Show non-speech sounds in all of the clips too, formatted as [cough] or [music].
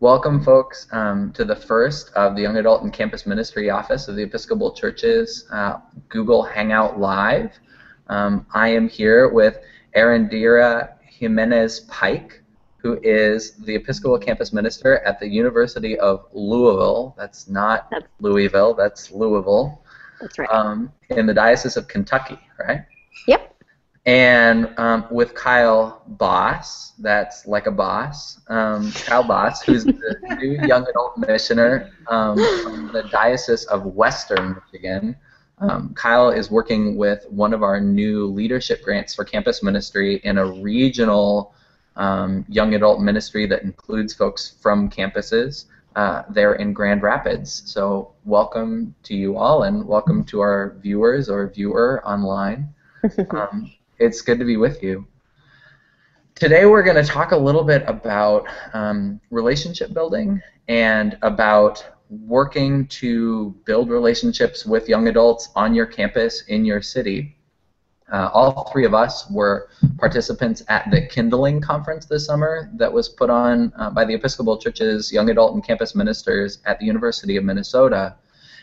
Welcome, folks, um, to the first of the Young Adult and Campus Ministry Office of the Episcopal Church's uh, Google Hangout Live. Um, I am here with Erendira Jimenez Pike, who is the Episcopal Campus Minister at the University of Louisville. That's not That's- Louisville, that's Louisville, That's right. um, in the Diocese of Kentucky, right? Yep. And um, with Kyle Boss, that's like a boss, um, Kyle Boss, who's the [laughs] new young adult missioner um, from the Diocese of Western Michigan. Um, Kyle is working with one of our new leadership grants for campus ministry in a regional um, young adult ministry that includes folks from campuses uh, there in Grand Rapids. So, welcome to you all, and welcome to our viewers or viewer online. [laughs] Um, it's good to be with you. Today we're going to talk a little bit about um, relationship building and about working to build relationships with young adults on your campus in your city. Uh, all three of us were participants at the Kindling Conference this summer that was put on uh, by the Episcopal Church's Young Adult and Campus Ministers at the University of Minnesota.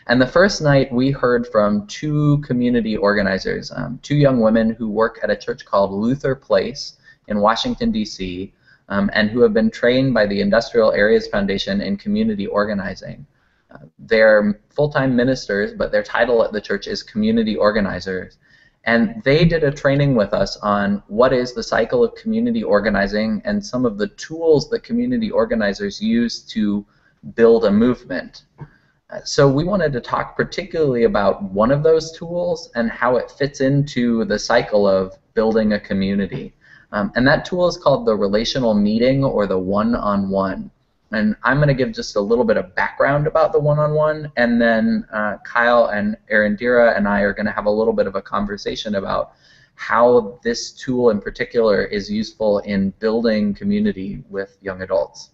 And the first night, we heard from two community organizers, um, two young women who work at a church called Luther Place in Washington, D.C., um, and who have been trained by the Industrial Areas Foundation in community organizing. Uh, they're full time ministers, but their title at the church is community organizers. And they did a training with us on what is the cycle of community organizing and some of the tools that community organizers use to build a movement. So we wanted to talk particularly about one of those tools and how it fits into the cycle of building a community. Um, and that tool is called the relational meeting or the one-on-one. And I'm going to give just a little bit of background about the one-on-one, and then uh, Kyle and Erendira and I are going to have a little bit of a conversation about how this tool in particular is useful in building community with young adults.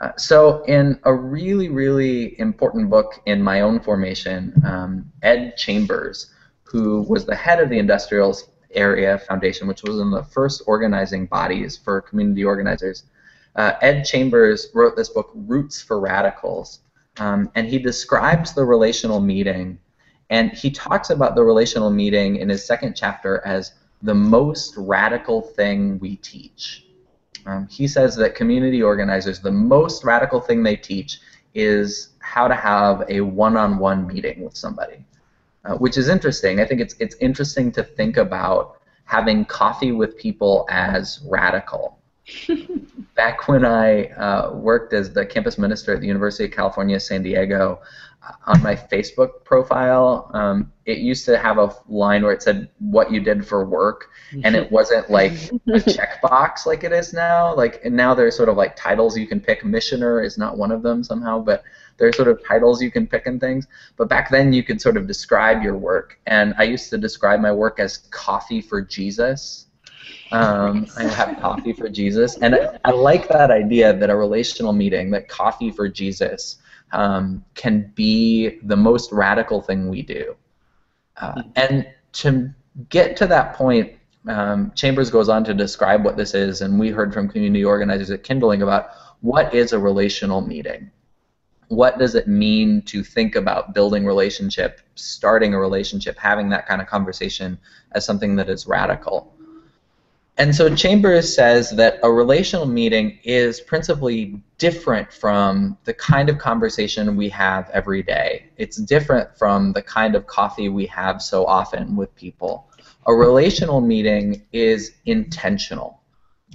Uh, so, in a really, really important book in my own formation, um, Ed Chambers, who was the head of the Industrial Area Foundation, which was one of the first organizing bodies for community organizers, uh, Ed Chambers wrote this book, Roots for Radicals, um, and he describes the relational meeting, and he talks about the relational meeting in his second chapter as the most radical thing we teach. Um, he says that community organizers, the most radical thing they teach is how to have a one-on-one meeting with somebody, uh, which is interesting. I think it's it's interesting to think about having coffee with people as radical. [laughs] Back when I uh, worked as the campus minister at the University of California, San Diego, uh, on my Facebook profile, um, it used to have a line where it said what you did for work, and it wasn't [laughs] like a checkbox like it is now. Like and now there's sort of like titles you can pick. Missioner is not one of them somehow, but there's sort of titles you can pick and things. But back then you could sort of describe your work, and I used to describe my work as coffee for Jesus. Um, I have coffee for Jesus, and I, I like that idea that a relational meeting, that coffee for Jesus, um, can be the most radical thing we do. Uh, and to get to that point, um, Chambers goes on to describe what this is, and we heard from community organizers at Kindling about what is a relational meeting. What does it mean to think about building relationship, starting a relationship, having that kind of conversation as something that is radical? And so Chambers says that a relational meeting is principally different from the kind of conversation we have every day. It's different from the kind of coffee we have so often with people. A relational meeting is intentional.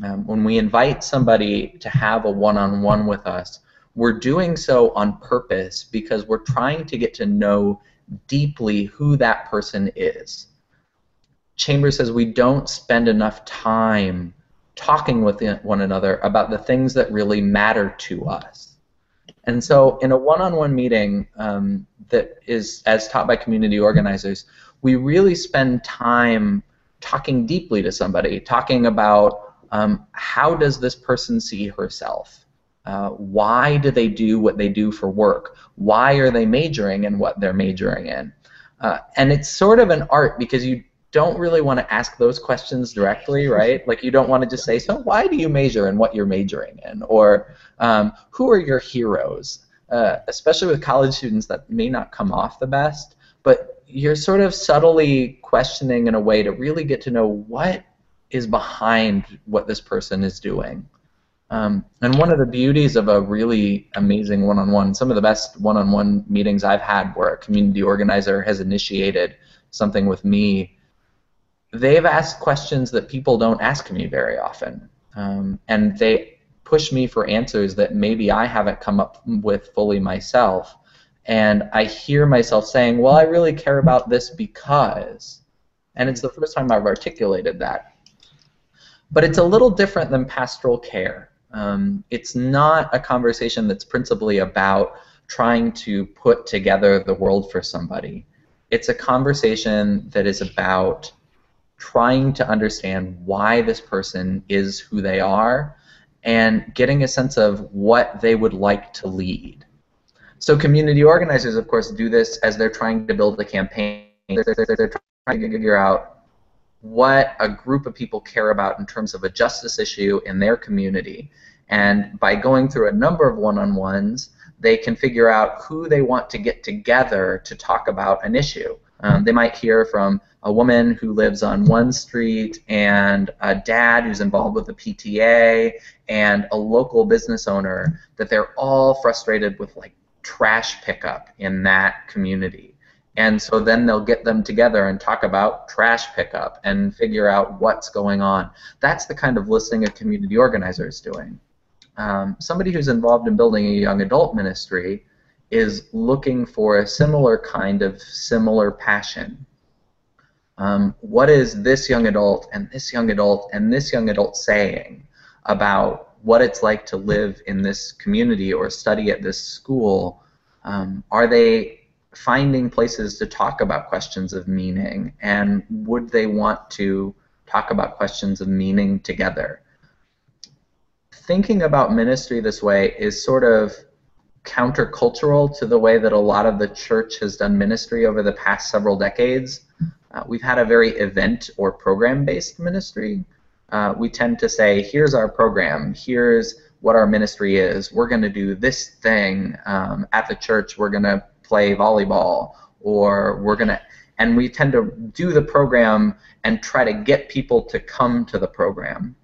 Um, when we invite somebody to have a one on one with us, we're doing so on purpose because we're trying to get to know deeply who that person is. Chambers says we don't spend enough time talking with one another about the things that really matter to us. And so, in a one on one meeting um, that is as taught by community organizers, we really spend time talking deeply to somebody, talking about um, how does this person see herself? Uh, why do they do what they do for work? Why are they majoring in what they're majoring in? Uh, and it's sort of an art because you don't really want to ask those questions directly, right? Like you don't want to just say, so why do you major in what you're majoring in? Or um, who are your heroes? Uh, especially with college students that may not come off the best, but you're sort of subtly questioning in a way to really get to know what is behind what this person is doing. Um, and one of the beauties of a really amazing one-on-one, some of the best one-on-one meetings I've had where a community organizer has initiated something with me, they've asked questions that people don't ask me very often. Um, and they push me for answers that maybe I haven't come up with fully myself. And I hear myself saying, well, I really care about this because. And it's the first time I've articulated that. But it's a little different than pastoral care. Um, it's not a conversation that's principally about trying to put together the world for somebody. It's a conversation that is about trying to understand why this person is who they are and getting a sense of what they would like to lead. So community organizers, of course, do this as they're trying to build a campaign. They're, they're, they're trying to figure out what a group of people care about in terms of a justice issue in their community. And by going through a number of one-on-ones, they can figure out who they want to get together to talk about an issue. Um, they might hear from a woman who lives on one street and a dad who's involved with the PTA and a local business owner that they're all frustrated with like trash pickup in that community and so then they'll get them together and talk about trash pickup and figure out what's going on. That's the kind of listening a community organizer is doing. Um, somebody who's involved in building a young adult ministry is looking for a similar kind of similar passion. Um, what is this young adult and this young adult and this young adult saying about what it's like to live in this community or study at this school? Um, are they finding places to talk about questions of meaning, and would they want to talk about questions of meaning together? Thinking about ministry this way is sort of countercultural to the way that a lot of the church has done ministry over the past several decades. Uh, we've had a very event or program based ministry. Uh, we tend to say, here's our program, here's what our ministry is. We're going to do this thing um, at the church. We're going to play volleyball or we're going to and we tend to do the program and try to get people to come to the program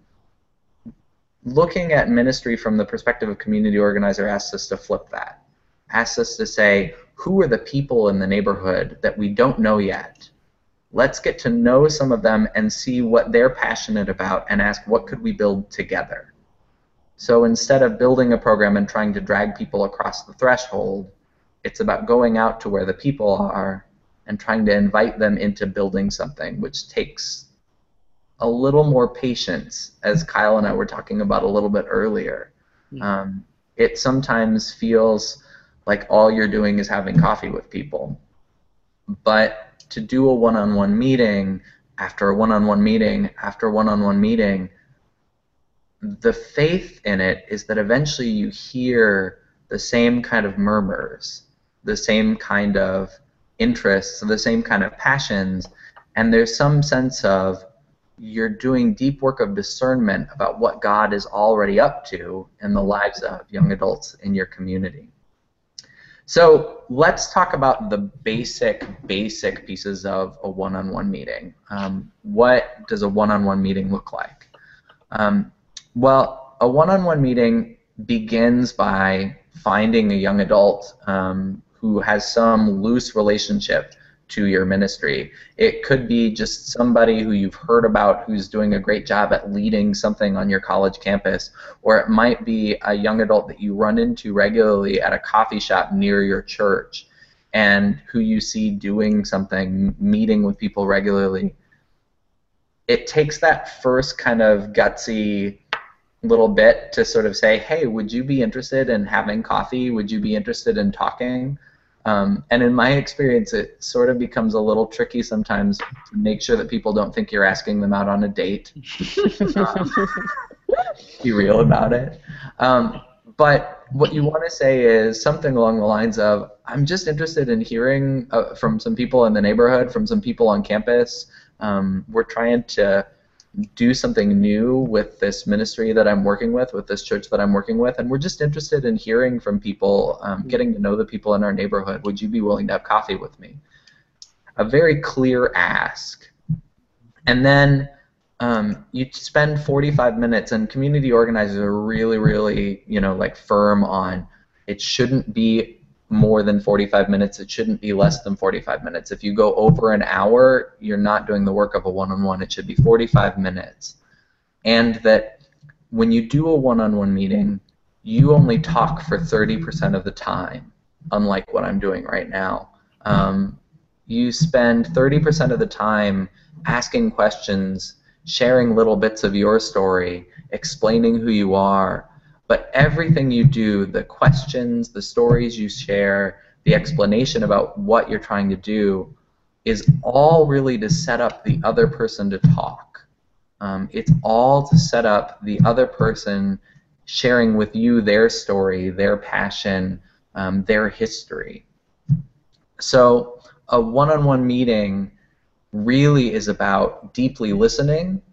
looking at ministry from the perspective of community organizer asks us to flip that. Asks us to say who are the people in the neighborhood that we don't know yet? Let's get to know some of them and see what they're passionate about and ask what could we build together? So instead of building a program and trying to drag people across the threshold it's about going out to where the people are and trying to invite them into building something, which takes a little more patience, as Kyle and I were talking about a little bit earlier. Hmm. Um, it sometimes feels like all you're doing is having coffee with people. But to do a one on one meeting, after a one on one meeting, after a one on one meeting, the faith in it is that eventually you hear the same kind of murmurs the same kind of interests, the same kind of passions, and there's some sense of you're doing deep work of discernment about what God is already up to in the lives of young adults in your community. So let's talk about the basic, basic pieces of a one-on-one meeting. Um, what does a one-on-one meeting look like? Um, well, a one-on-one meeting begins by finding a young adult um, who has some loose relationship to your ministry. It could be just somebody who you've heard about who's doing a great job at leading something on your college campus, or it might be a young adult that you run into regularly at a coffee shop near your church and who you see doing something, meeting with people regularly. It takes that first kind of gutsy little bit to sort of say, hey, would you be interested in having coffee? Would you be interested in talking? Um, and in my experience, it sort of becomes a little tricky sometimes to make sure that people don't think you're asking them out on a date. um, [laughs] be real about it. Um, but what you want to say is something along the lines of I'm just interested in hearing uh, from some people in the neighborhood, from some people on campus, Um, we're trying to do something new with this ministry that I'm working with, with this church that I'm working with, and we're just interested in hearing from people, um, getting to know the people in our neighborhood. Would you be willing to have coffee with me? A very clear ask. And then um, you spend 45 minutes, and community organizers are really, really, you know, like firm on it shouldn't be more than 45 minutes. It shouldn't be less than 45 minutes. If you go over an hour, you're not doing the work of a one-on-one. It should be 45 minutes. And that when you do a one-on-one meeting, you only talk for 30% of the time, unlike what I'm doing right now. Um, you spend 30% of the time asking questions, sharing little bits of your story, explaining who you are, but everything you do, the questions, the stories you share, the explanation about what you're trying to do, is all really to set up the other person to talk. Um, it's all to set up the other person sharing with you their story, their passion, um, their history. So a one-on-one meeting really is about deeply listening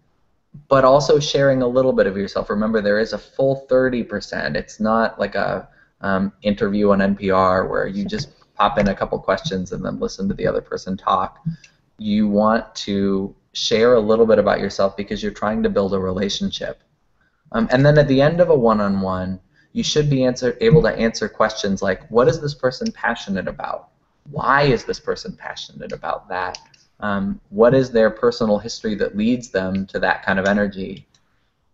but also sharing a little bit of yourself. Remember, there is a full 30%. It's not like a um, interview on NPR where you just pop in a couple questions and then listen to the other person talk. You want to share a little bit about yourself because you're trying to build a relationship. Um, and then at the end of a one-on-one, you should be answer, able to answer questions like, what is this person passionate about? Why is this person passionate about that? Um, what is their personal history that leads them to that kind of energy?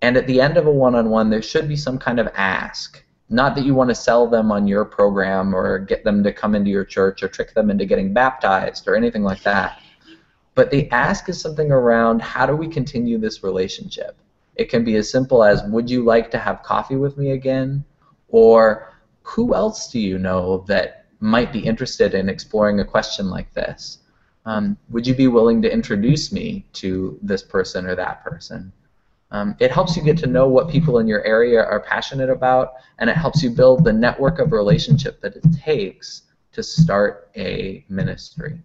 And at the end of a one-on-one, there should be some kind of ask. Not that you want to sell them on your program or get them to come into your church or trick them into getting baptized or anything like that. But the ask is something around how do we continue this relationship? It can be as simple as would you like to have coffee with me again? Or who else do you know that might be interested in exploring a question like this? Um, would you be willing to introduce me to this person or that person? Um, it helps you get to know what people in your area are passionate about, and it helps you build the network of relationship that it takes to start a ministry.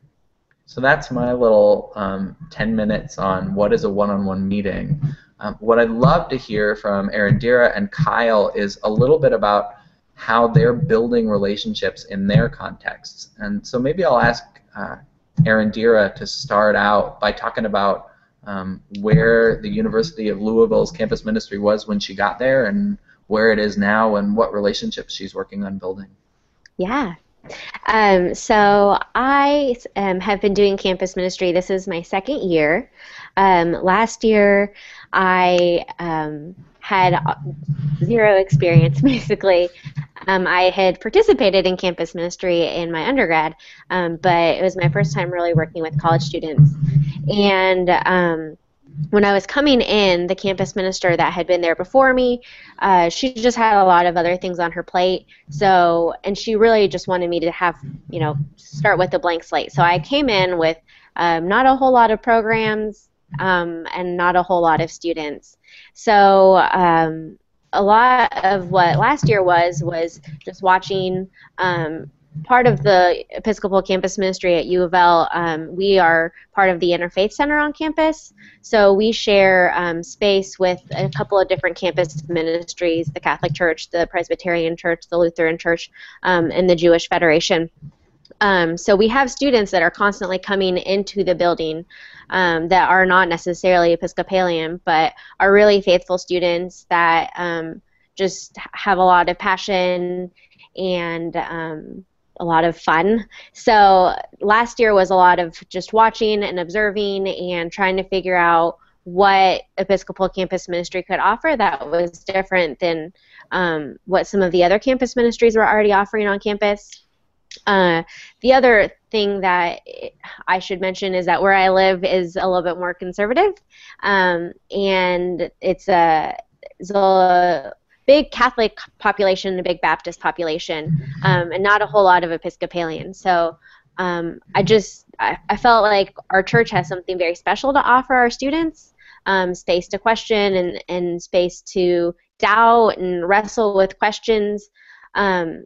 So that's my little um, 10 minutes on what is a one-on-one meeting. Um, what I'd love to hear from Erendira and Kyle is a little bit about how they're building relationships in their contexts. And so maybe I'll ask uh, Erendira to start out by talking about um, where the University of Louisville's campus ministry was when she got there and where it is now and what relationships she's working on building. Yeah. Um, so I um, have been doing campus ministry. This is my second year. Um, last year, I um, had zero experience [laughs] basically um, I had participated in campus ministry in my undergrad, um, but it was my first time really working with college students. And um, when I was coming in, the campus minister that had been there before me, uh, she just had a lot of other things on her plate. So, and she really just wanted me to have, you know, start with a blank slate. So I came in with um, not a whole lot of programs um, and not a whole lot of students. So um, a lot of what last year was was just watching um, part of the Episcopal Campus Ministry at U of L. Um, we are part of the Interfaith Center on campus, so we share um, space with a couple of different campus ministries: the Catholic Church, the Presbyterian Church, the Lutheran Church, um, and the Jewish Federation. Um, so we have students that are constantly coming into the building um, that are not necessarily Episcopalian, but are really faithful students that um, just have a lot of passion and um, a lot of fun. So last year was a lot of just watching and observing and trying to figure out what Episcopal campus ministry could offer that was different than um, what some of the other campus ministries were already offering on campus. Uh, the other thing that I should mention is that where I live is a little bit more conservative, um, and it's a, it's a big Catholic population, a big Baptist population, um, and not a whole lot of Episcopalian. So um, I just I, I, felt like our church has something very special to offer our students, um, space to question and, and space to doubt and wrestle with questions. Um,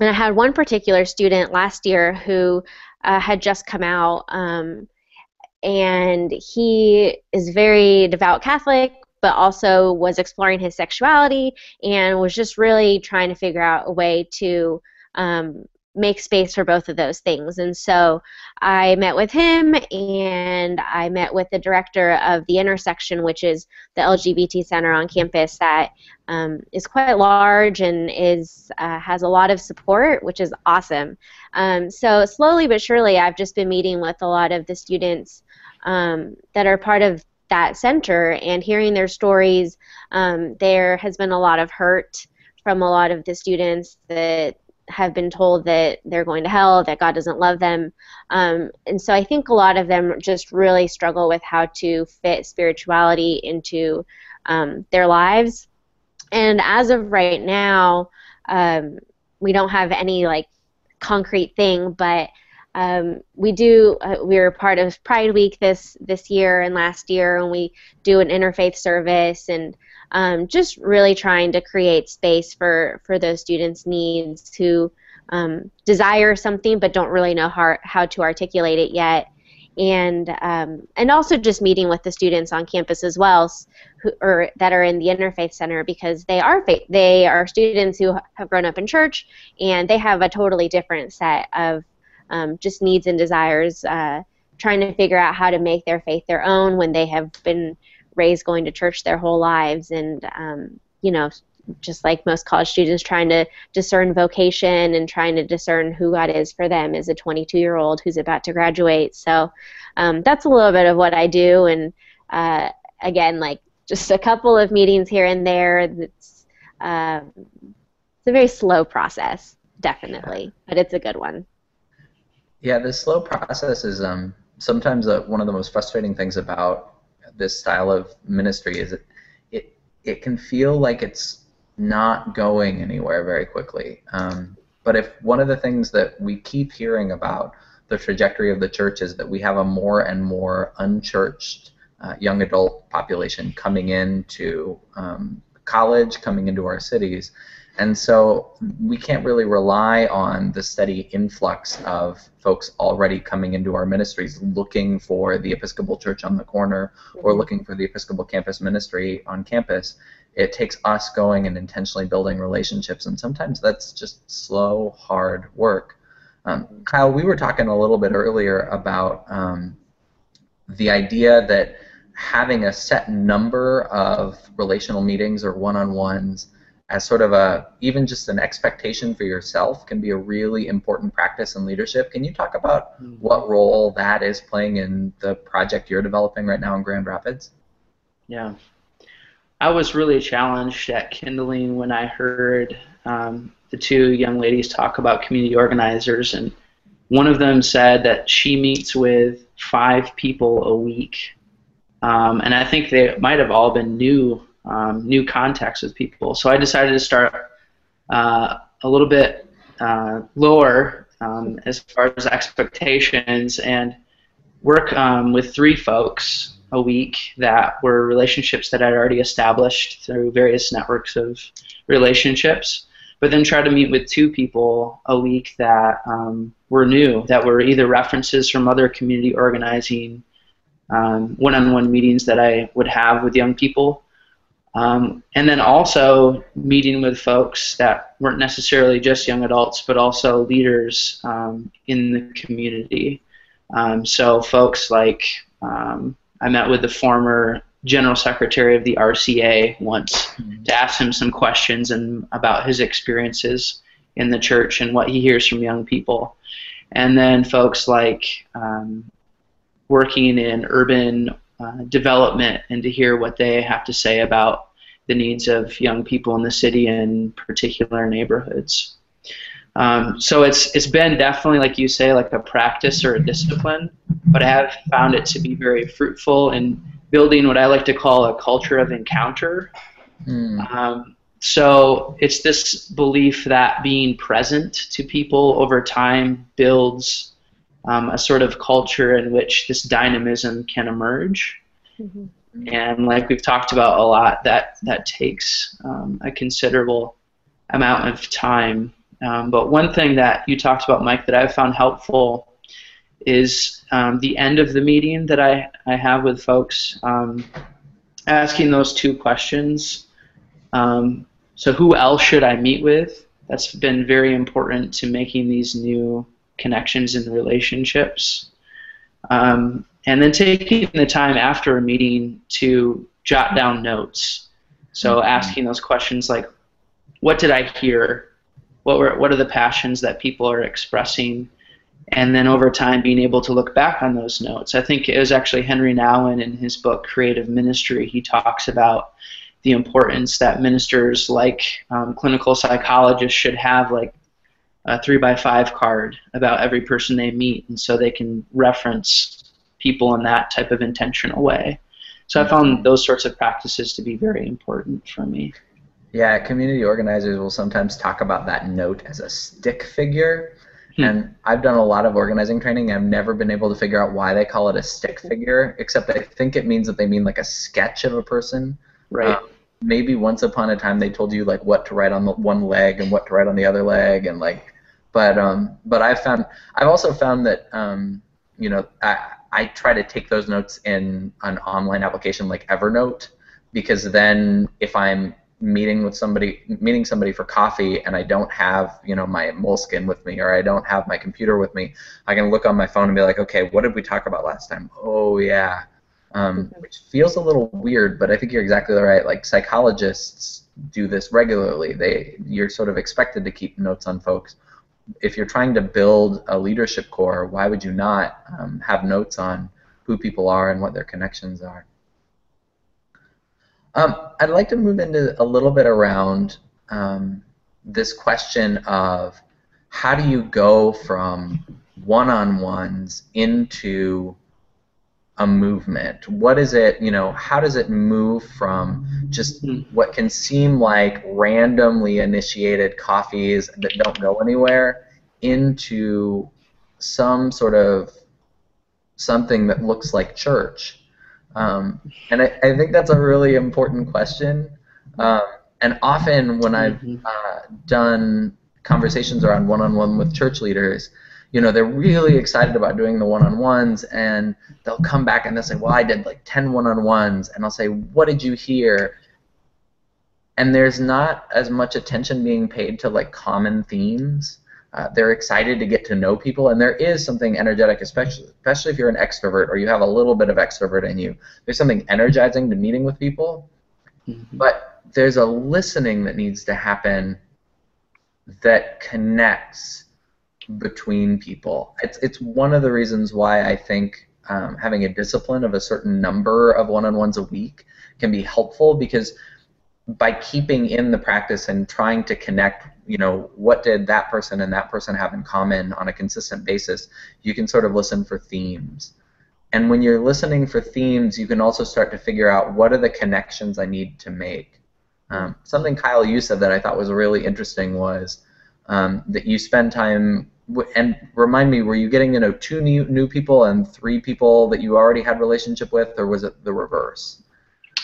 and I had one particular student last year who uh, had just come out. Um, and he is very devout Catholic, but also was exploring his sexuality and was just really trying to figure out a way to um, make space for both of those things. And so I met with him and I met with the director of the intersection, which is the LGBT center on campus that um, is quite large and is uh, has a lot of support, which is awesome. Um, so slowly but surely, I've just been meeting with a lot of the students um, that are part of that center and hearing their stories. Um, there has been a lot of hurt from a lot of the students that have been told that they're going to hell, that God doesn't love them. Um, and so I think a lot of them just really struggle with how to fit spirituality into um, their lives. And as of right now, um, we don't have any like concrete thing, but um, we do. Uh, we are part of Pride Week this this year and last year, and we do an interfaith service and um, just really trying to create space for, for those students' needs who um, desire something but don't really know how, how to articulate it yet. And um, and also just meeting with the students on campus as well, who, or that are in the interfaith center because they are they are students who have grown up in church and they have a totally different set of um, just needs and desires. Uh, trying to figure out how to make their faith their own when they have been raised going to church their whole lives and um, you know just like most college students trying to discern vocation and trying to discern who God is for them as a 22 year old who's about to graduate. So um, that's a little bit of what I do. And uh, again, like just a couple of meetings here and there. It's, uh, it's a very slow process, definitely, but it's a good one. Yeah, the slow process is um, sometimes uh, one of the most frustrating things about this style of ministry is it it, it can feel like it's not going anywhere very quickly. Um, but if one of the things that we keep hearing about the trajectory of the church is that we have a more and more unchurched uh, young adult population coming into um, college, coming into our cities, and so we can't really rely on the steady influx of folks already coming into our ministries looking for the Episcopal Church on the corner or looking for the Episcopal campus ministry on campus. It takes us going and intentionally building relationships, and sometimes that's just slow, hard work. Um, Kyle, we were talking a little bit earlier about um, the idea that having a set number of relational meetings or one on ones as sort of a even just an expectation for yourself can be a really important practice in leadership. Can you talk about mm-hmm. what role that is playing in the project you're developing right now in Grand Rapids? Yeah. I was really challenged at Kindling when I heard um, the two young ladies talk about community organizers, and one of them said that she meets with five people a week. Um, and I think they might have all been new um, new contacts with people. So I decided to start uh, a little bit uh, lower um, as far as expectations and work um, with three folks a week that were relationships that I'd already established through various networks of relationships. But then try to meet with two people a week that um, were new, that were either references from other community organizing um, one-on-one meetings that I would have with young people, um, and then also meeting with folks that weren't necessarily just young adults, but also leaders um, in the community. Um, so folks like um, I met with the former general secretary of the RCA once mm-hmm. to ask him some questions and about his experiences in the church and what he hears from young people. And then folks like um, working in urban uh, development and to hear what they have to say about the needs of young people in the city and particular neighborhoods. Um, so it's it's been definitely like you say like a practice or a discipline, but I have found it to be very fruitful in building what I like to call a culture of encounter. Mm. Um, so it's this belief that being present to people over time builds um, a sort of culture in which this dynamism can emerge. Mm-hmm. And like we've talked about a lot, that that takes um, a considerable amount of time. Um, but one thing that you talked about, Mike, that I've found helpful is um, the end of the meeting that I, I have with folks, um, asking those two questions. Um, so, who else should I meet with? That's been very important to making these new connections and relationships. Um, and then taking the time after a meeting to jot down notes. So, mm-hmm. asking those questions like, what did I hear? What were what are the passions that people are expressing? and then over time being able to look back on those notes. I think it was actually Henri Nouwen in his book Creative Ministry. He talks about the importance that ministers, like um, clinical psychologists, should have like a three by five card about every person they meet, and so they can reference people in that type of intentional way. So I found those sorts of practices to be very important for me. Yeah, community organizers will sometimes talk about that note as a stick figure Hmm. And I've done a lot of organizing training. I've never been able to figure out why they call it a stick figure, except I think it means that they mean like a sketch of a person. Right. Um, maybe once upon a time they told you like what to write on the one leg and what to write on the other leg and like, but um, but I've found I've also found that um, you know I I try to take those notes in an online application like Evernote because then if I'm meeting with somebody meeting somebody for coffee and I don't have you know my Moleskine with me or I don't have my computer with me, I can look on my phone and be like, okay, what did we talk about last time? Oh yeah, um, mm-hmm. which feels a little weird, but I think you're exactly right. Like psychologists do this regularly. They you're sort of expected to keep notes on folks. If you're trying to build a leadership core, why would you not um, have notes on who people are and what their connections are? Um, I'd like to move into a little bit around um, this question of how do you go from one-on-ones into a movement? What is it, you know, how does it move from just what can seem like randomly initiated coffees that don't go anywhere into some sort of something that looks like church? Um, and I, I, think that's a really important question. Um, and often when I've mm-hmm. uh, done conversations around one-on-one with church leaders, you know, they're really excited about doing the one-on-ones, and they'll come back and they'll say, "Well, I did like 10 one-on-ones," and I'll say, "What did you hear?" And there's not as much attention being paid to like common themes. Uh, they're excited to get to know people, and there is something energetic, especially especially if you're an extrovert or you have a little bit of extrovert in you. There's something energizing to meeting with people, mm-hmm. but there's a listening that needs to happen that connects between people. It's it's one of the reasons why I think um, having a discipline of a certain number of one-on-ones a week can be helpful because by keeping in the practice and trying to connect you know what did that person and that person have in common on a consistent basis you can sort of listen for themes and when you're listening for themes you can also start to figure out what are the connections i need to make um, something kyle you said that i thought was really interesting was um, that you spend time and remind me were you getting to know two new, new people and three people that you already had relationship with or was it the reverse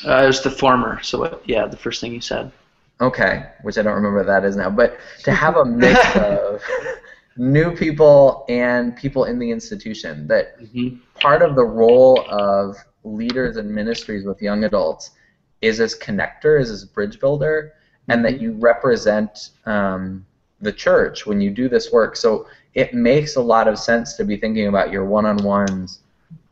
uh, it was the former so yeah the first thing you said Okay, which I don't remember what that is now. But to have a mix [laughs] of new people and people in the institution, that mm-hmm. part of the role of leaders and ministries with young adults is as connector, is as bridge builder, mm-hmm. and that mm-hmm. you represent um, the church when you do this work. So it makes a lot of sense to be thinking about your one-on-ones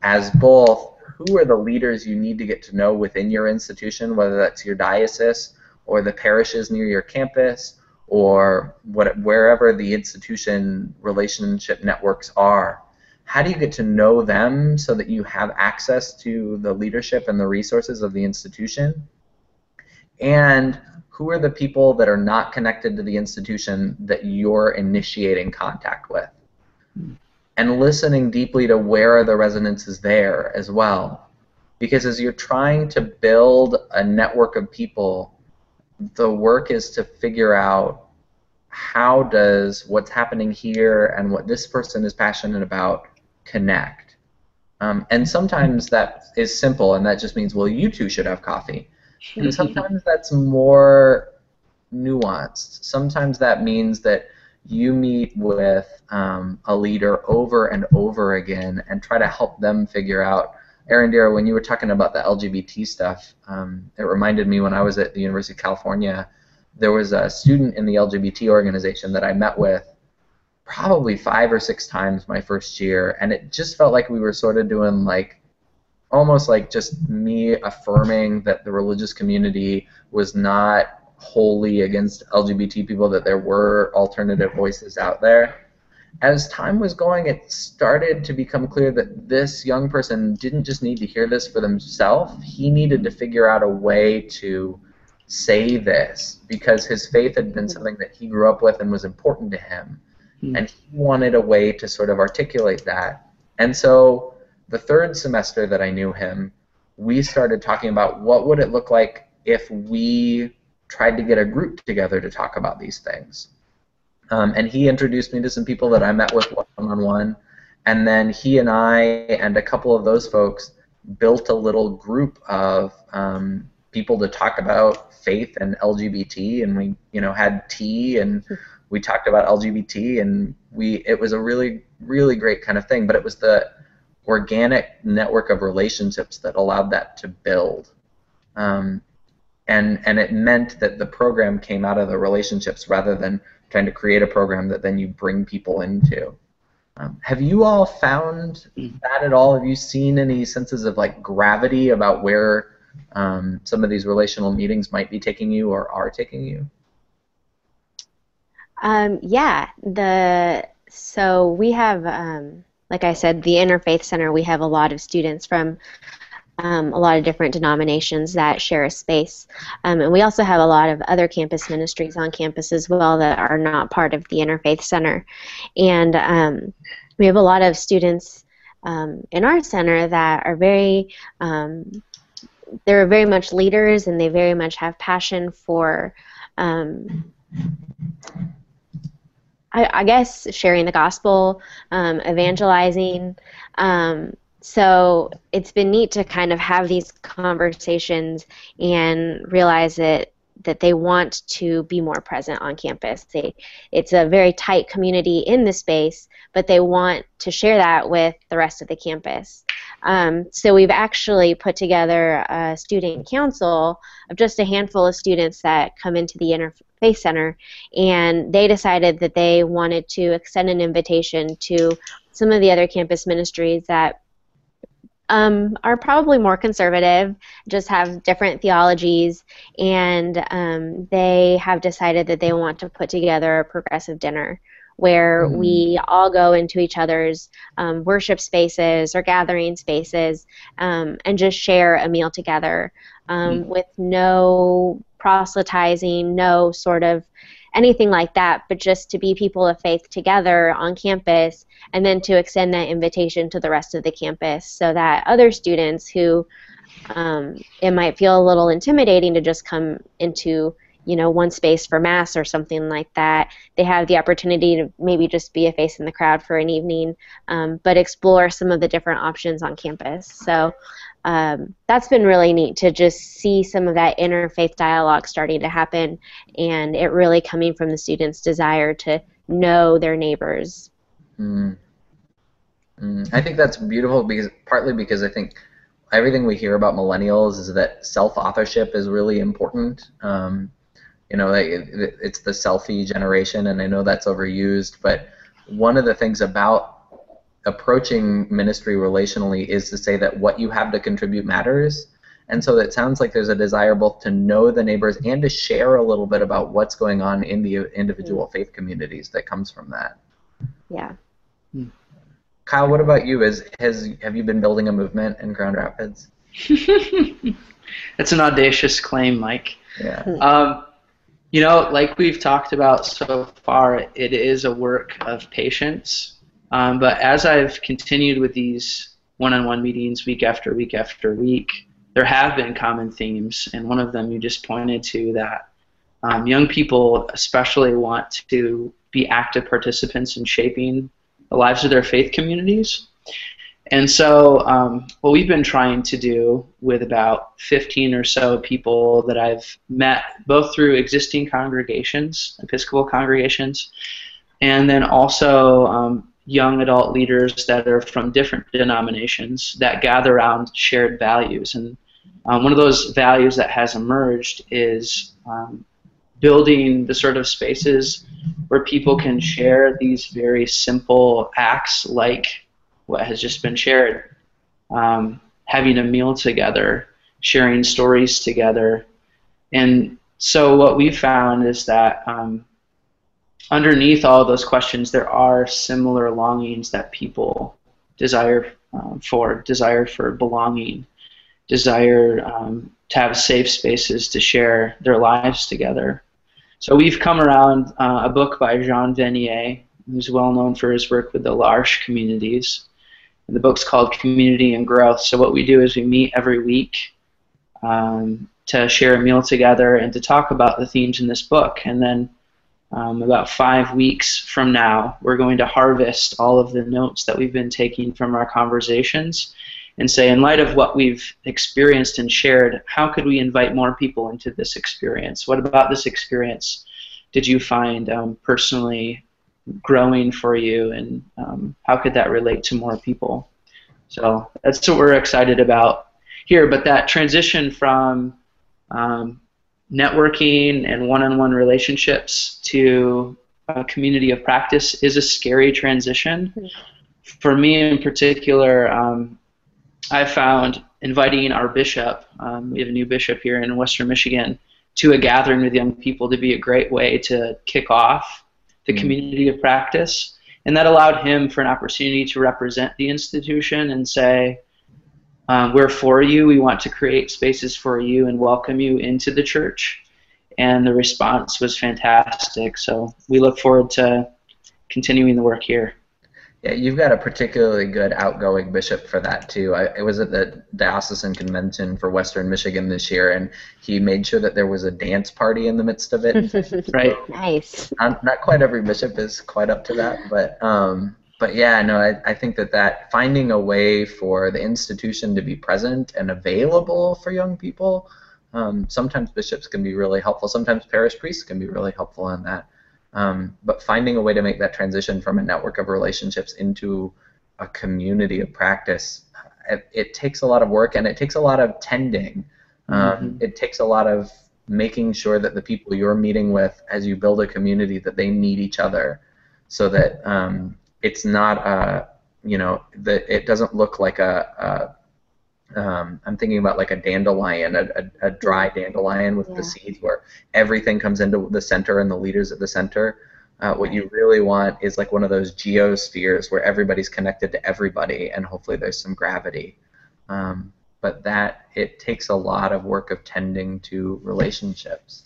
as both who are the leaders you need to get to know within your institution, whether that's your diocese or the parishes near your campus or what, wherever the institution relationship networks are. How do you get to know them so that you have access to the leadership and the resources of the institution? And who are the people that are not connected to the institution that you're initiating contact with? And listening deeply to where are the resonances there as well. Because as you're trying to build a network of people the work is to figure out how does what's happening here and what this person is passionate about connect. Um, and sometimes that is simple, and that just means, well, you two should have coffee. And sometimes that's more nuanced. Sometimes that means that you meet with um, a leader over and over again and try to help them figure out. Erendira, when you were talking about the LGBT stuff, um, it reminded me when I was at the University of California, there was a student in the LGBT organization that I met with probably five or six times my first year, and it just felt like we were sort of doing like almost like just me affirming that the religious community was not wholly against LGBT people, that there were alternative voices out there. As time was going, it started to become clear that this young person didn't just need to hear this for themselves, he needed to figure out a way to say this because his faith had been something that he grew up with and was important to him. Mm. And he wanted a way to sort of articulate that. And so the third semester that I knew him, we started talking about what would it look like if we tried to get a group together to talk about these things. Um, and he introduced me to some people that I met with one on one. And then he and I and a couple of those folks built a little group of um, people to talk about faith and LGBT. And we, you know, had tea and we talked about LGBT. And we, it was a really, really great kind of thing. But it was the organic network of relationships that allowed that to build. Um, and and it meant that the program came out of the relationships rather than trying to create a program that then you bring people into. Um, have you all found that at all? Have you seen any senses of like gravity about where um, some of these relational meetings might be taking you or are taking you? Um, yeah, the so we have, um, like I said, the Interfaith Center. We have a lot of students from um, a lot of different denominations that share a space. Um, and we also have a lot of other campus ministries on campus as well that are not part of the Interfaith Center. And um, we have a lot of students um, in our center that are very, um, they're very much leaders and they very much have passion for. I, I, guess sharing the gospel, um, evangelizing, um, so it's been neat to kind of have these conversations and realize that that they want to be more present on campus. They, it's a very tight community in the space, but they want to share that with the rest of the campus. Um, so we've actually put together a student council of just a handful of students that come into the Interfaith Center, and they decided that they wanted to extend an invitation to some of the other campus ministries that um, are probably more conservative, just have different theologies, and um, they have decided that they want to put together a progressive dinner where mm. we all go into each other's um, worship spaces or gathering spaces um, and just share a meal together mm. with no proselytizing, no sort of anything like that, but just to be people of faith together on campus and then to extend that invitation to the rest of the campus so that other students who um, it might feel a little intimidating to just come into you know one space for mass or something like that. They have the opportunity to maybe just be a face in the crowd for an evening um, but explore some of the different options on campus. So um, that's been really neat to just see some of that interfaith dialogue starting to happen and it really coming from the students' desire to know their neighbors. Mm. Mm. I think that's beautiful because partly because I think everything we hear about millennials is that self-authorship is really important. Um, you know, it, it's the selfie generation, and I know that's overused, but one of the things about approaching ministry relationally is to say that what you have to contribute matters. And so it sounds like there's a desire both to know the neighbors and to share a little bit about what's going on in the individual faith communities that comes from that. Yeah. Hmm. Kyle, what about you? Is has have you been building a movement in Grand Rapids? [laughs] That's an audacious claim, Mike. Yeah. Um, you know, like we've talked about so far, it is a work of patience um, but as I've continued with these one-on-one meetings week after week after week, there have been common themes, and one of them you just pointed to that um, young people especially want to be active participants in shaping the lives of their faith communities. And so, um, what we've been trying to do with about 15 or so people that I've met, both through existing congregations, Episcopal congregations, and then also um, young adult leaders that are from different denominations that gather around shared values. And um, one of those values that has emerged is um, building the sort of spaces where people can share these very simple acts like what has just been shared. Um, having a meal together, sharing stories together. And so what we found is that um, underneath all those questions, there are similar longings that people desire um, for, desire for belonging, desire um, to have safe spaces to share their lives together. So we've come around uh, a book by Jean Vanier, who's well known for his work with the L'Arche communities. And the book's called Community and Growth. So what we do is we meet every week um, to share a meal together and to talk about the themes in this book. And then um, about five weeks from now, we're going to harvest all of the notes that we've been taking from our conversations and say, in light of what we've experienced and shared, how could we invite more people into this experience? What about this experience did you find um, personally growing for you, and um, how could that relate to more people? So that's what we're excited about here. But that transition from um, networking and one-on-one relationships to a community of practice is a scary transition. Mm-hmm. For me in particular, um, I found inviting our bishop, um, we have a new bishop here in Western Michigan, to a gathering with young people to be a great way to kick off the mm. community of practice. And that allowed him for an opportunity to represent the institution and say, um, we're for you. We want to create spaces for you and welcome you into the church. And the response was fantastic. So we look forward to continuing the work here. Yeah, you've got a particularly good outgoing bishop for that too. I, was at the diocesan convention for Western Michigan this year, and he made sure that there was a dance party in the midst of it. [laughs] right. Nice. Not, not, quite every bishop is quite up to that, but um, but yeah, no, I, I think that that finding a way for the institution to be present and available for young people. Um, sometimes bishops can be really helpful. Sometimes parish priests can be really helpful in that. Um, but finding a way to make that transition from a network of relationships into a community of practice, it, it takes a lot of work and it takes a lot of tending. Um, mm-hmm. It takes a lot of making sure that the people you're meeting with as you build a community that they need each other so that um, it's not a you know that it doesn't look like a, a um, I'm thinking about like a dandelion, a, a, a dry dandelion with yeah. the seeds where everything comes into the center and the leaders at the center. Uh, what you really want is like one of those geospheres where everybody's connected to everybody and hopefully there's some gravity. Um, but that it takes a lot of work of tending to relationships.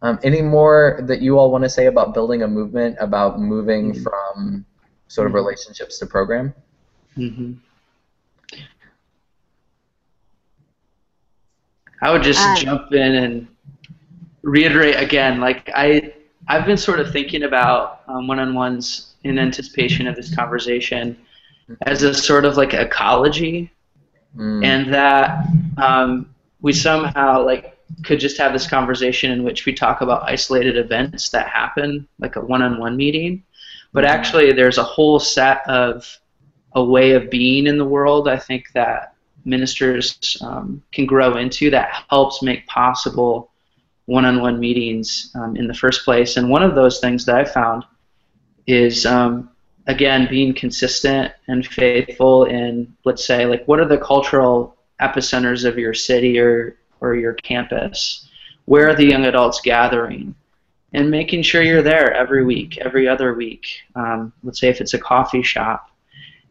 Um, any more that you all want to say about building a movement, about moving mm-hmm. from sort of mm-hmm. relationships to program? Mm-hmm. I would just uh, jump in and reiterate again. Like I, I've been sort of thinking about um, one-on-ones in anticipation of this conversation as a sort of like ecology, mm. and that um, we somehow like could just have this conversation in which we talk about isolated events that happen, like a one-on-one meeting, but actually there's a whole set of a way of being in the world. I think that ministers um, can grow into that helps make possible one-on-one meetings um, in the first place. And one of those things that I found is um, again being consistent and faithful in let's say like what are the cultural epicenters of your city or or your campus? Where are the young adults gathering? And making sure you're there every week, every other week. Um, let's say if it's a coffee shop,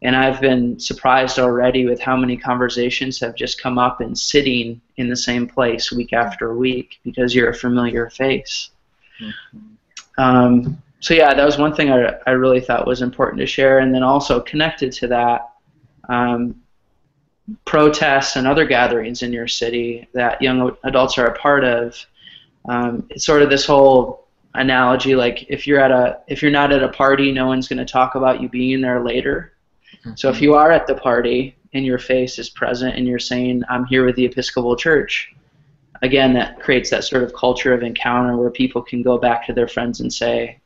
and I've been surprised already with how many conversations have just come up and sitting in the same place week after week because you're a familiar face. Mm-hmm. Um, so yeah, that was one thing I, I really thought was important to share, and then also connected to that, um, protests and other gatherings in your city that young adults are a part of. Um, it's sort of this whole analogy, like if you're at a if you're not at a party, no one's going to talk about you being there later. So if you are at the party and your face is present and you're saying, I'm here with the Episcopal Church, again, that creates that sort of culture of encounter where people can go back to their friends and say,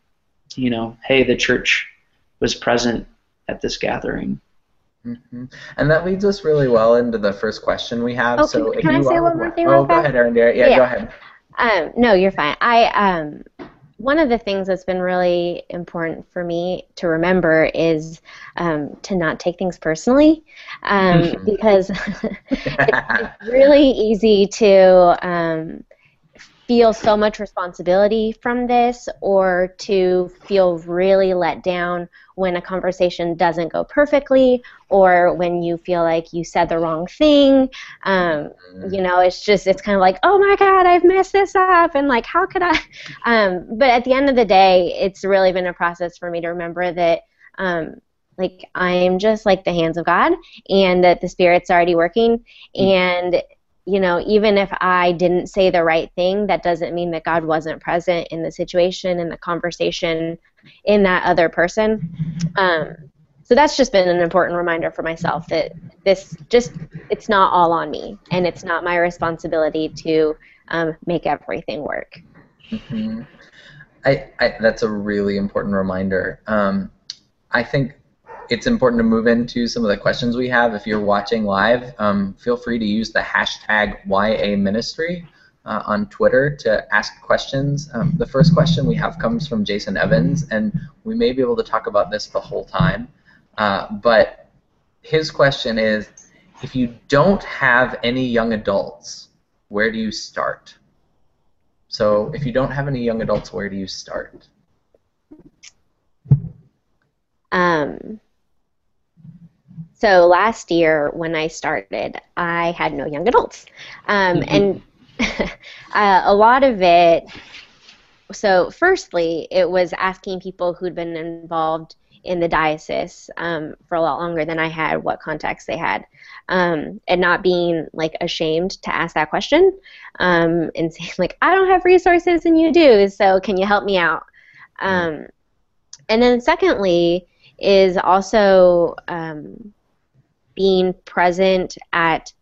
you know, hey, the church was present at this gathering. Mm-hmm. And that leads us really well into the first question we have. Oh, so can, if can I say are, one more thing oh, go ahead, Erin. Yeah, yeah, Yeah. go ahead. Um, no, you're fine. I um, one of the things that's been really important for me to remember is um, to not take things personally, um, Mhm. because [laughs] it's [laughs] really easy to um, feel so much responsibility from this, or to feel really let down when a conversation doesn't go perfectly, or when you feel like you said the wrong thing. Um, you know it's just it's kind of like oh my god i've messed this up and like how could i? [laughs] Um, but at the end of the day it's really been a process for me to remember that um, like i'm just like the hands of god and that the spirit's already working and you know even if i didn't say the right thing that doesn't mean that god wasn't present in the situation in the conversation in that other person. Um, so that's just been an important reminder for myself that this just it's not all on me and it's not my responsibility to um, make everything work. Hmm I, I, that's a really important reminder. Um, I think it's important to move into some of the questions we have. If you're watching live, um, feel free to use the hashtag YA Ministry uh, on Twitter to ask questions. Um, the first question we have comes from Jason Evans, and we may be able to talk about this the whole time. Uh, but his question is if you don't have any young adults, where do you start? So if you don't have any young adults, where do you start? um, so last year when i started i had no young adults. Um, and [laughs] uh, a lot of it so firstly it was asking people who'd been involved in the diocese um, for a lot longer than i had what contacts they had um, and not being like ashamed to ask that question um, and [laughs] saying like i don't have resources and you do so can you help me out? Um, and then secondly is also um, being present at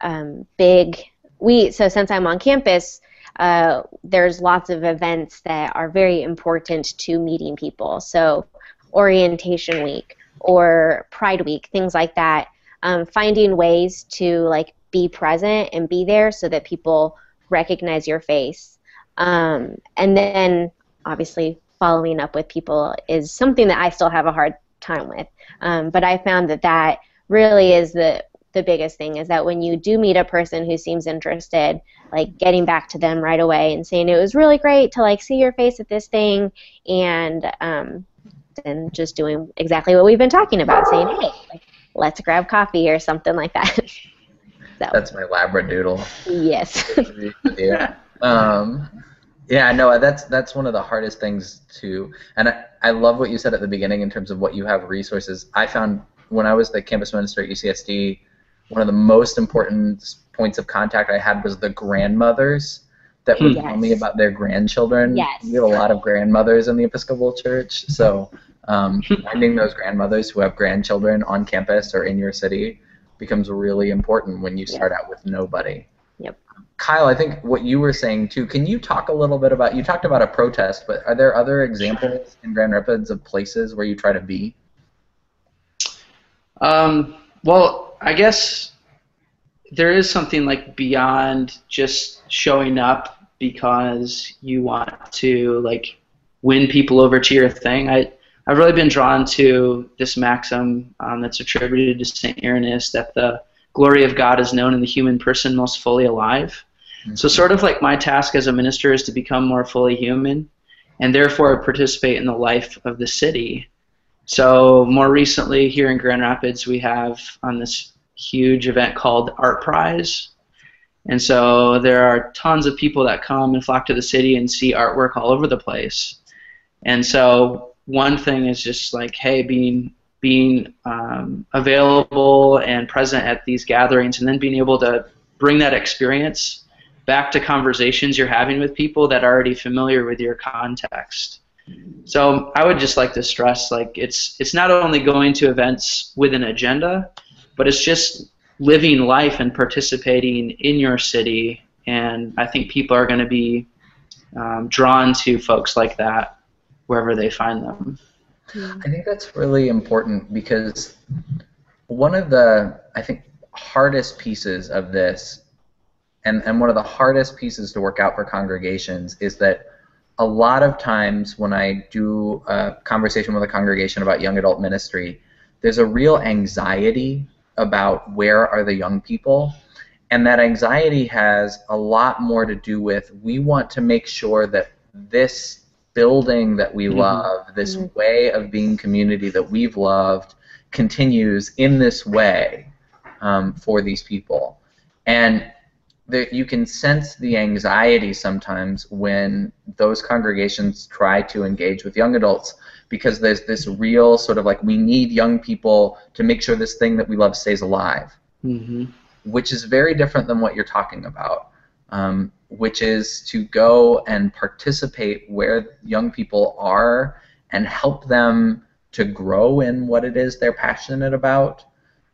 um, big we so since i'm on campus uh, there's lots of events that are very important to meeting people. So orientation week or pride week things like that. Um, finding ways to like be present and be there so that people recognize your face. Um, and then obviously following up with people is something that i still have a hard time with. Um, but i found that that really is the the biggest thing is that when you do meet a person who seems interested like getting back to them right away and saying it was really great to like see your face at this thing and um, then just doing exactly what we've been talking about saying hey like, let's grab coffee or something like that [laughs] so That's my labradoodle. yes [laughs] yeah. Um, yeah, no, that's that's one of the hardest things to, and I, I love what you said at the beginning in terms of what you have resources. I found when I was the campus minister at UCSD, one of the most important points of contact I had was the grandmothers that would tell me about their grandchildren. Yes. We have a lot of grandmothers in the Episcopal Church, so um, [laughs] finding those grandmothers who have grandchildren on campus or in your city becomes really important when you start out with nobody. Yep. Kyle, I think what you were saying too. Can you talk a little bit about? You talked about a protest, but are there other examples in Grand Rapids of places where you try to be? Um, well, I guess there is something like beyond just showing up because you want to like win people over to your thing. I I've really been drawn to this maxim um, that's attributed to Saint Irenaeus that the glory of God is known in the human person most fully alive. So sort of like my task as a minister is to become more fully human, and therefore participate in the life of the city. So more recently, here in Grand Rapids, we have on this huge event called ArtPrize, and so there are tons of people that come and flock to the city and see artwork all over the place. And so one thing is just like, hey, being being um, available and present at these gatherings, and then being able to bring that experience back to conversations you're having with people that are already familiar with your context. So I would just like to stress like it's it's not only going to events with an agenda, but it's just living life and participating in your city. And I think people are going to be um, drawn to folks like that, wherever they find them. I think that's really important because one of the I think hardest pieces of this and, and one of the hardest pieces to work out for congregations is that a lot of times when I do a conversation with a congregation about young adult ministry, there's a real anxiety about where are the young people. And that anxiety has a lot more to do with we want to make sure that this building that we mm-hmm. love, this mm-hmm. way of being community that we've loved, continues in this way um, for these people. And that you can sense the anxiety sometimes when those congregations try to engage with young adults because there's this real sort of like we need young people to make sure this thing that we love stays alive, mm-hmm. which is very different than what you're talking about, um, which is to go and participate where young people are and help them to grow in what it is they're passionate about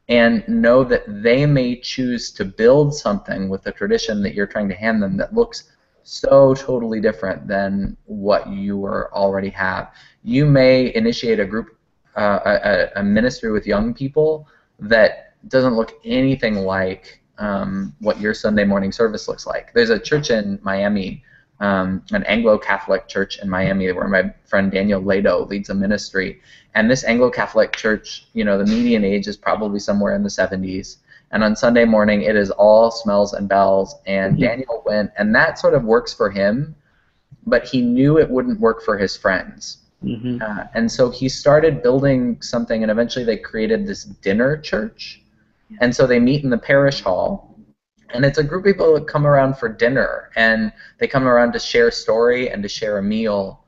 and know that they may choose to build something with the tradition that you're trying to hand them that looks so totally different than what you already have. You may initiate a group, uh, a, a, ministry with young people that doesn't look anything like um, what your Sunday morning service looks like. There's a church in Miami, um, an Anglo-Catholic church in Miami, where my friend Daniel Lado leads a ministry, and this Anglo-Catholic church, you know, the median age is probably somewhere in the 70s. And on Sunday morning, it is all smells and bells. And mm-hmm. Daniel went, and that sort of works for him, but he knew it wouldn't work for his friends. Mm-hmm. Uh, and so he started building something, and eventually they created this dinner church. And so they meet in the parish hall, and it's a group of people that come around for dinner, and they come around to share a story and to share a meal.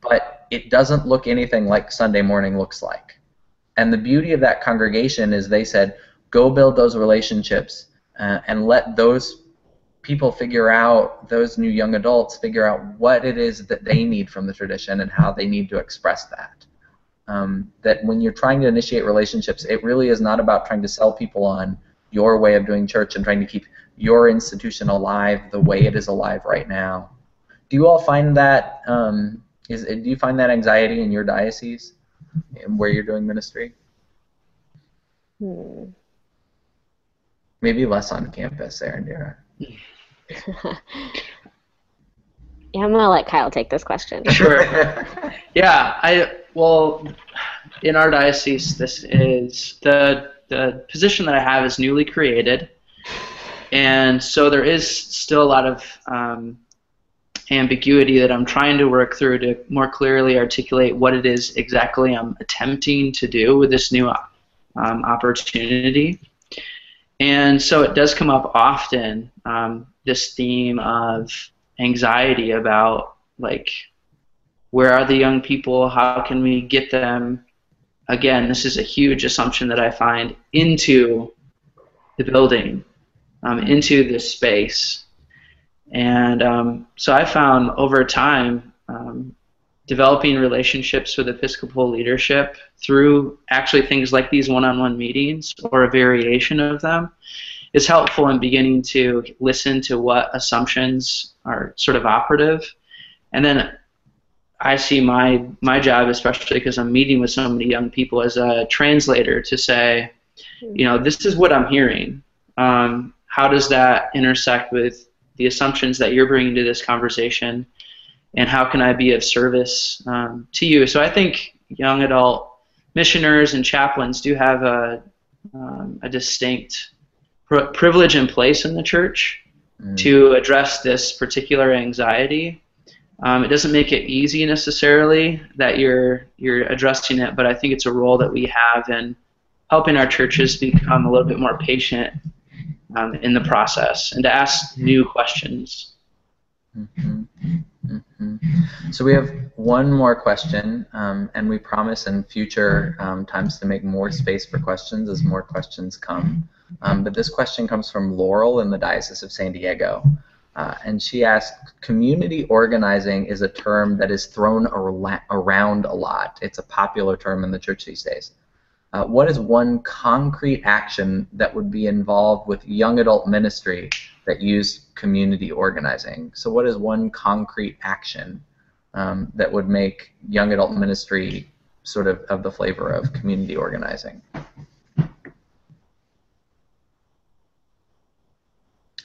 But it doesn't look anything like Sunday morning looks like. And the beauty of that congregation is they said, go build those relationships uh, and let those people figure out, those new young adults figure out what it is that they need from the tradition and how they need to express that. Um, that when you're trying to initiate relationships, it really is not about trying to sell people on your way of doing church and trying to keep your institution alive the way it is alive right now. Do you all find that um, is do you find that anxiety in your diocese, and where you're doing ministry? Hmm. Maybe less on campus, Sarah [laughs] yeah, I'm gonna let Kyle take this question. [laughs] Sure. yeah, I well, in our diocese, this is the the position that I have is newly created, and so there is still a lot of um, ambiguity that I'm trying to work through to more clearly articulate what it is exactly I'm attempting to do with this new um, opportunity. And so it does come up often, um, this theme of anxiety about, like, where are the young people? How can we get them? Again, this is a huge assumption that I find into the building, um, into this space. And um, so I found over time um, developing relationships with Episcopal leadership through actually things like these one on one meetings or a variation of them is helpful in beginning to listen to what assumptions are sort of operative. And then I see my, my job, especially because I'm meeting with so many young people, as a translator to say, you know, this is what I'm hearing. Um, how does that intersect with the assumptions that you're bringing to this conversation, and how can I be of service um, to you? So I think young adult missioners and chaplains do have a, um, a distinct pr- privilege and place in the church mm. to address this particular anxiety. Um, it doesn't make it easy necessarily that you're you're addressing it, but I think it's a role that we have in helping our churches become a little bit more patient um, in the process and to ask new questions. Mm-hmm. Mm-hmm. So we have one more question, um, and we promise in future um, times to make more space for questions as more questions come. Um, but this question comes from Laurel in the Diocese of San Diego. Uh, and she asked, community organizing is a term that is thrown around a lot. It's a popular term in the church these days. Uh, what is one concrete action that would be involved with young adult ministry that use community organizing? So, what is one concrete action um, that would make young adult ministry sort of of the flavor of community organizing.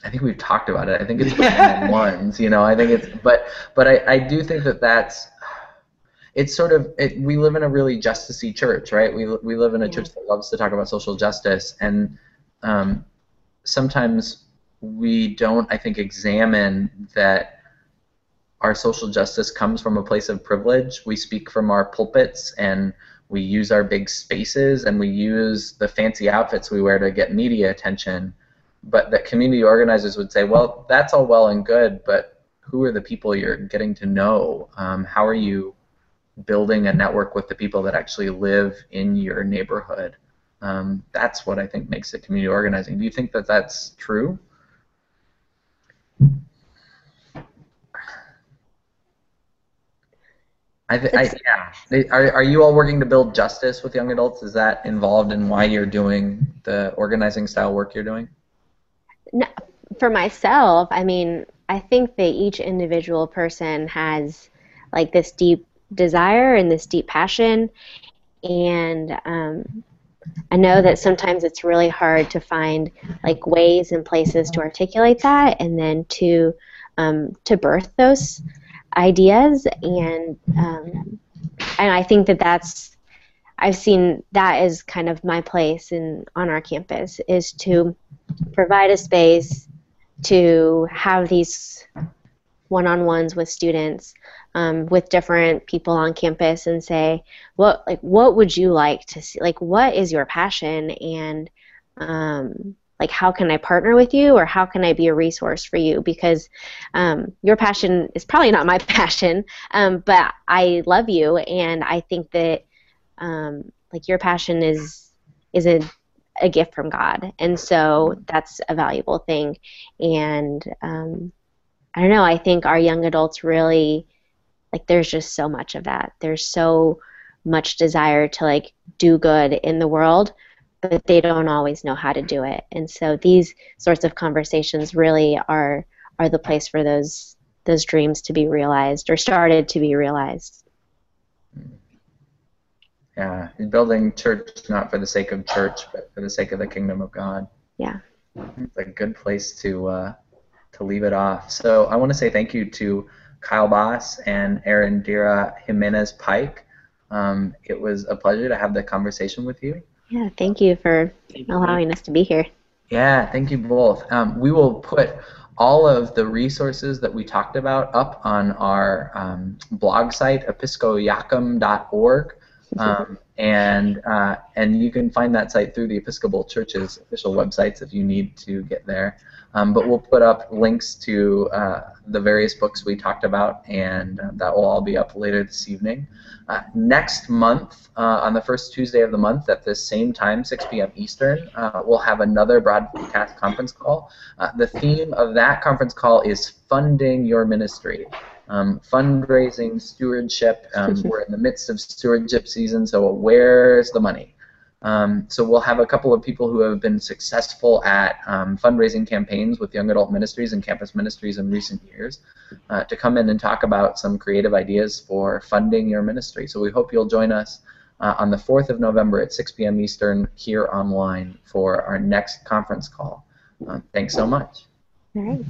I think we've talked about it. I think it's [laughs] ones, you know. I think it's, but but I, I do think that that's it's sort of it, we live in a really justicey church, right? We we live in a church that loves to talk about social justice, and um, sometimes we don't, I think, examine that our social justice comes from a place of privilege. We speak from our pulpits and we use our big spaces and we use the fancy outfits we wear to get media attention. But that community organizers would say, well, that's all well and good, but who are the people you're getting to know? Um, how are you building a network with the people that actually live in your neighborhood? Um, that's what I think makes it community organizing. Do you think that that's true? I, th- I yeah. Are, are you all working to build justice with young adults? Is that involved in why you're doing the organizing style work you're doing? For myself, I mean, I think that each individual person has like this deep desire and this deep passion, and um, I know that sometimes it's really hard to find like ways and places to articulate that, and then to um, to birth those ideas. And um, and I think that that's I've seen that as kind of my place in on our campus is to provide a space to have these one-on-ones with students um, with different people on campus and say what like what would you like to see? Like what is your passion? And um, like how can i partner with you or how can i be a resource for you? Because um, your passion is probably not my [laughs] passion um, but i love you and i think that um, like your passion is is a, a gift from god and so that's a valuable thing and um, i don't know i think our young adults really like there's just so much of that there's so much desire to like do good in the world but they don't always know how to do it. And so these sorts of conversations really are are the place for those those dreams to be realized or started to be realized. Yeah, building church not for the sake of church, but for the sake of the kingdom of God. Yeah, it's a good place to uh, to leave it off. So I want to say thank you to Kyle Boss and Erendira Jimenez Pike. Um, it was a pleasure to have the conversation with you. Yeah, thank you for allowing us to be here. Yeah, thank you both. Um, we will put all of the resources that we talked about up on our um, blog site, episcoyacum.org. Um, and uh, and you can find that site through the Episcopal Church's official websites if you need to get there. Um, but we'll put up links to uh, the various books we talked about, and uh, that will all be up later this evening. Uh, next month, uh, on the first Tuesday of the month at the same time, 6 p.m. Eastern, uh, we'll have another broadcast conference call. The theme of that conference call is funding your ministry. Um, fundraising, stewardship. Um, [laughs] we're in the midst of stewardship season, so where's the money? Um, so we'll have a couple of people who have been successful at um, fundraising campaigns with young adult ministries and campus ministries in recent years uh, to come in and talk about some creative ideas for funding your ministry. So we hope you'll join us uh, on the 4th of November at 6 p.m. Eastern here online for our next conference call. Uh, thanks so much. All right.